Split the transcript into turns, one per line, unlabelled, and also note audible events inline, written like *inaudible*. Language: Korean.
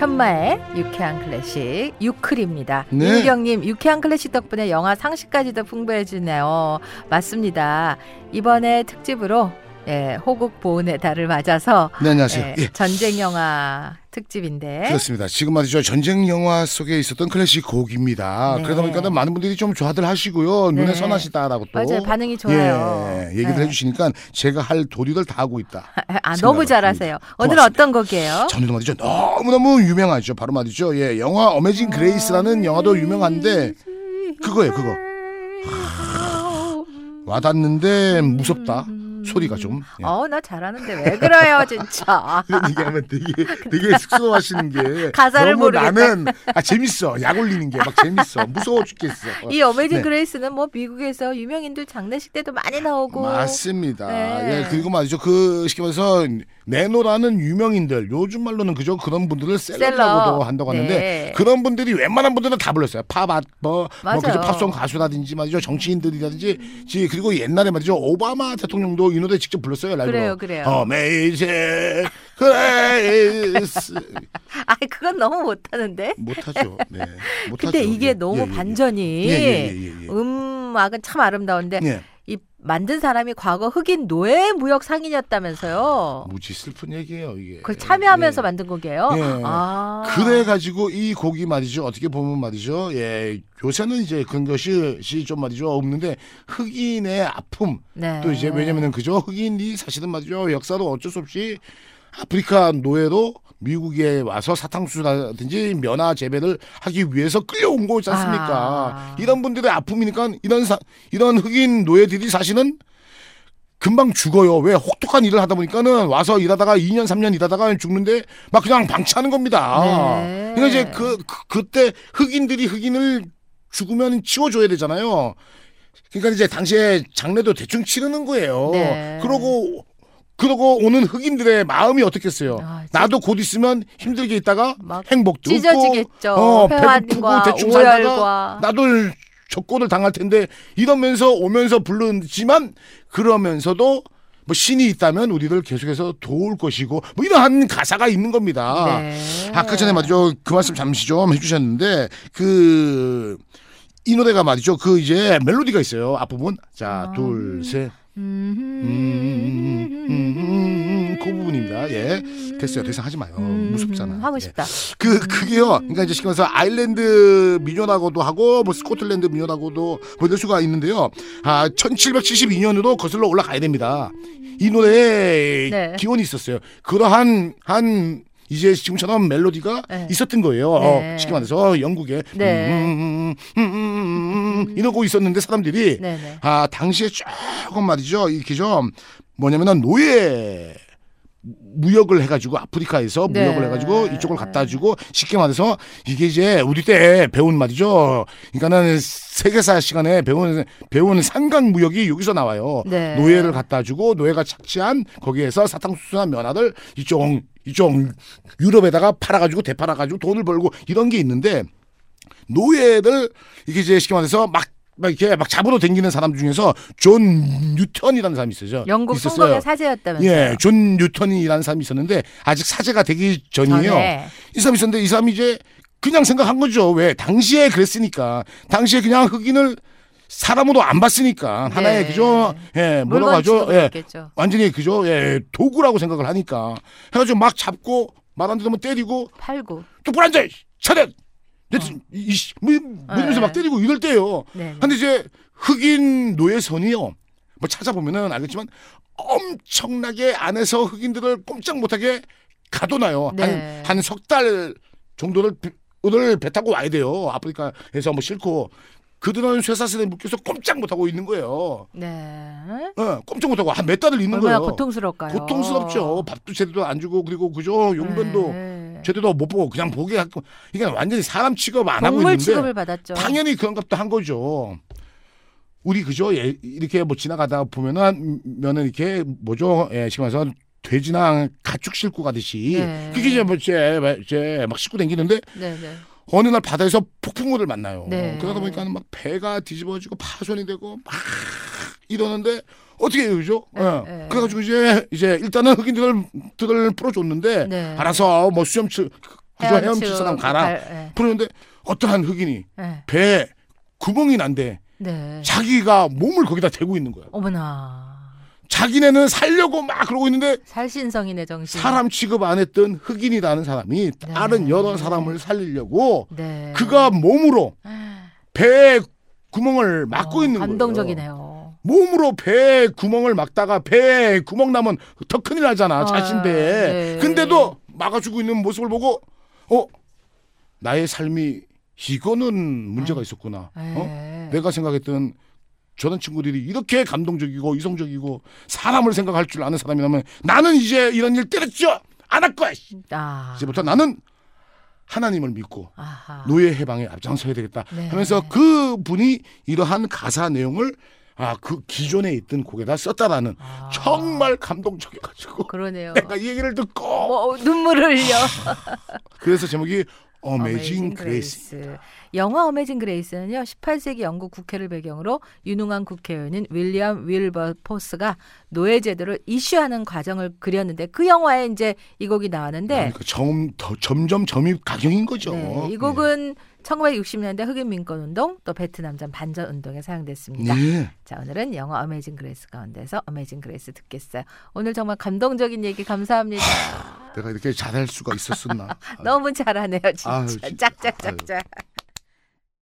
현마의 유쾌한 클래식 유클입니다.
네.
민경님 유쾌한 클래식 덕분에 영화 상식까지도 풍부해지네요. 맞습니다. 이번에 특집으로 예, 호국 보훈의 달을 맞아서
네, 안녕하세요.
예,
예.
전쟁 영화 특집인데
그렇습니다. 지금 말이죠. 전쟁 영화 속에 있었던 클래식 곡입니다.
네.
그러다 보니까 많은 분들이 좀 좋아들 하시고요. 눈에
네.
선하시다라고 또.
맞아요 반응이 좋아요.
예, 얘기들
네.
해주시니까 제가 할 도리를 다 하고 있다. *laughs*
아, 너무 잘하세요. 오늘. 어떤 곡이에요?
저는 말이죠. 너무너무 유명하죠. 바로 말이죠. 예, 영화 Amazing Grace라는 영화도 유명한데 그거예요, 그거. 와닿는데 무섭다. 소리가 좀. 예.
어, 나 잘하는데 왜 그래요, 진짜. *laughs*
이런 얘기하면 되게 *laughs* 되게 쑥스러워하시는 게
가사를
너무
모르겠다.
나는 아 재밌어 약 올리는 게 막 재밌어 무서워 죽겠어
이 Amazing
네.
Grace는 뭐 미국에서 유명인들 장례식 때도 많이 나오고
맞습니다
네.
예 그리고 말이죠 그 쉽게 말해서 내노라는 유명인들 요즘 말로는 그죠 그런 분들을 celeb이라고도
celeb.
한다고 하는데
네.
그런 분들이 웬만한 분들은 다 불렀어요 팝뭐 뭐
맞아요.
그죠 팝송 가수라든지 말이죠 정치인들이라든지 지- 그리고 옛날에 말이죠 오바마 대통령도 이 노래 직접 불렀어요 라이브로
그래요, 그래요.
Amazing Grace
아, 그건 너무 못하는데.
못하죠. 네. *laughs* 못하죠.
근데 이게
예,
너무
예, 예,
반전이
예, 예, 예.
음악은 참 아름다운데
예.
이 만든 사람이 과거 흑인 노예 무역 상인이었다면서요.
무지 슬픈 얘기예요 이게.
그걸 참여하면서
예.
만든 곡이에요.
예.
아.
그래 가지고 이 곡이 말이죠. 어떻게 보면 말이죠. 예. 요새는 이제 그런 것이 시좀 말이죠. 없는데 흑인의 아픔
네.
또 이제 왜냐면은 그죠. 흑인이 사실은 말이죠. 역사로 어쩔 수 없이 아프리카 노예로 미국에 와서 사탕수수라든지 면화 재배를 하기 위해서 끌려온 거지 않습니까?
아.
이런 분들의 아픔이니까 이런 사, 이런 흑인 노예들이 사실은 금방 죽어요. 왜 혹독한 일을 하다 보니까는 와서 일하다가 2년 3년 일하다가 죽는데 막 그냥 방치하는 겁니다.
네.
그러니까 이제 그, 그 그때 흑인들이 흑인을 죽으면 치워줘야 되잖아요. 그러니까 이제 당시에 장례도 대충 치르는 거예요.
네.
그러고 그러고 오는 흑인들의 마음이 어떻겠어요?
아.
나도 곧 있으면 힘들게 있다가
막
행복도
찢어지겠죠.
없고 어, 배고프고 대충 살다가
오열과
나도 적고를 당할 텐데 이러면서 오면서 부르지만 그러면서도 뭐 신이 있다면 우리를 계속해서 도울 것이고 뭐 이러한 가사가 있는 겁니다.
네.
아까 전에 말이죠 그 말씀 잠시 좀 해주셨는데 그 이 노래가 말이죠 그 이제 멜로디가 있어요 앞부분 자
아.
둘 셋
음,
음, 그 부분입니다. 예. 됐어요. 더 이상 하지 마요.
음,
무섭잖아.
하고
예.
싶다.
그 그게요. 그러니까 이제 시면서 아일랜드 민요라고도 하고 뭐 스코틀랜드 민요라고도 뭐 이럴 수가 있는데요. 아 1772년으로 거슬러 올라가야 됩니다. 이 노래에
네.
기원이 있었어요. 그러한 한 이제 지금처럼 멜로디가
네.
있었던 거예요.
네.
어, 쉽게 말해서 영국에
네.
음, 음, 음, 음, 이러고 있었는데 사람들이
네네.
아 당시에 조금 말이죠 이렇게 좀 뭐냐면은 노예 무역을 해가지고 아프리카에서
네.
무역을 해가지고 이쪽을 갖다 주고 쉽게 말해서 이게 이제 우리 때 배운 말이죠. 그러니까는 세계사 시간에 배운 배운 삼각 무역이 여기서 나와요.
네.
노예를 갖다 주고 노예가 착취한 거기에서 사탕수수나 면화를 이쪽 이쪽 유럽에다가 팔아가지고 되팔아가지고 돈을 벌고 이런 게 있는데 노예를 이게 이제 쉽게 말해서 막, 막 이렇게 막 잡으러 다니는 사람 중에서 존 뉴턴이라는 사람이 있어요.
영국
있었어요.
성공회 사제였다면서요.
예, 존 뉴턴이라는 사람이 있었는데 아직 사제가 되기 전이에요.
전에.
이 사람이 있었는데 이 사람이 이제 그냥 생각한 거죠. 왜 당시에 그랬으니까 당시에 그냥 흑인을 사람으로 안 봤으니까 하나의
네.
그죠? 예, 뭐라고 하죠? 예,
겠죠
완전히 그죠? 예, 도구라고 생각을 하니까 해가지고 막 잡고 말 안 들으면 때리고
팔고.
똑바로 앉아 차렷 이씨 뭐 이러면서
네.
막 때리고 이럴 때요.
네.
근데 이제 흑인 노예선이요. 뭐 찾아보면은 알겠지만 엄청나게 안에서 흑인들을 꼼짝 못하게 가둬놔요.
네.
한한 석 달 정도를 배- 을배 타고 와야 돼요. 아프리카에서 뭐 싫고 그들은 쇠사슬에 묶여서 꼼짝 못하고 있는 거예요.
네.
어, 꼼짝 못하고 한 몇 달을 있는 거예요.
고통스러울까요?
고통스럽죠. 밥도 제대로 안 주고 그리고 그죠 용변도
네.
제대로 못 보고 그냥 보게 하고 이게 완전히 사람 취급 안 하고 있는데
취급을 받았죠.
당연히 그런 값도 한 거죠. 우리 그죠? 예, 이렇게 뭐 지나가다 보면은 면은 이렇게 뭐죠? 예, 지금 와서 돼지나 가축 싣고 가듯이
네.
그게 이제 뭐제제막 싣고 다니는데
네, 네.
어느 날 바다에서 폭풍우를 만나요.
네.
그러다 보니까 막 배가 뒤집어지고 파손이 되고 막 이러는데 어떻게 해요, 그죠?
네,
예.
네.
그래가지고 이제 이제 일단은 흑인들을 들을 풀어줬는데
네.
알아서 뭐 수염 치 그저 헤엄칠 사람 가라.
갈- 예.
그러는데 어떠한 흑인이
예.
배에 구멍이 난데
네.
자기가 몸을 거기다 대고 있는 거야.
어머나.
자기네는 살려고 막 그러고 있는데
살신성인의 정신.
사람 취급 안 했던 흑인이라는 사람이 다른
네.
여러 사람을 살리려고
네.
그가 몸으로 배에 구멍을 막고
어,
있는 거예요.
감동적이네요.
몸으로 배에 구멍을 막다가 배에 구멍 나면 더 큰일 나잖아.
아,
자신 배에.
네.
근데도 막아주고 있는 모습을 보고 어 나의 삶이 이거는 문제가 있었구나. 어?
예.
내가 생각했던 저런 친구들이 이렇게 감동적이고 이성적이고 사람을 생각할 줄 아는 사람이라면 나는 이제 이런 일 때려쳐 안 할 거야. 씨.
아.
이제부터 나는 하나님을 믿고
아하.
노예 해방에 앞장서야 되겠다
네.
하면서 그 분이 이러한 가사 내용을 아 그 기존에 있던 곡에다 썼다라는
아.
정말 감동적이어가지고
그러네요.
내가 *laughs* 이 얘기를 듣고
뭐 눈물을 흘려. *laughs*
그래서 제목이
Amazing Grace. Grace. 영화 Amazing Grace는요. 18세기 영국 국회를 배경으로 유능한 국회의원인 윌리엄 윌버포스가 노예 제도를 이슈하는 과정을 그렸는데 그 영화에 이제 이 곡이 나왔는데
그러니까 점, 더, 점점 점입가경인 거죠.
네, 이 곡은 1960년대 흑인 민권 운동 또 베트남 전 반전 운동에 사용됐습니다.
네.
자, 오늘은 영화 Amazing Grace 가운데서 Amazing Grace 듣겠어요. 오늘 정말 감동적인 얘기 감사합니다.
내가 이렇게 잘할 수가 있었었나. *laughs*
너무 잘하네요,
진짜.
짝짝짝짝.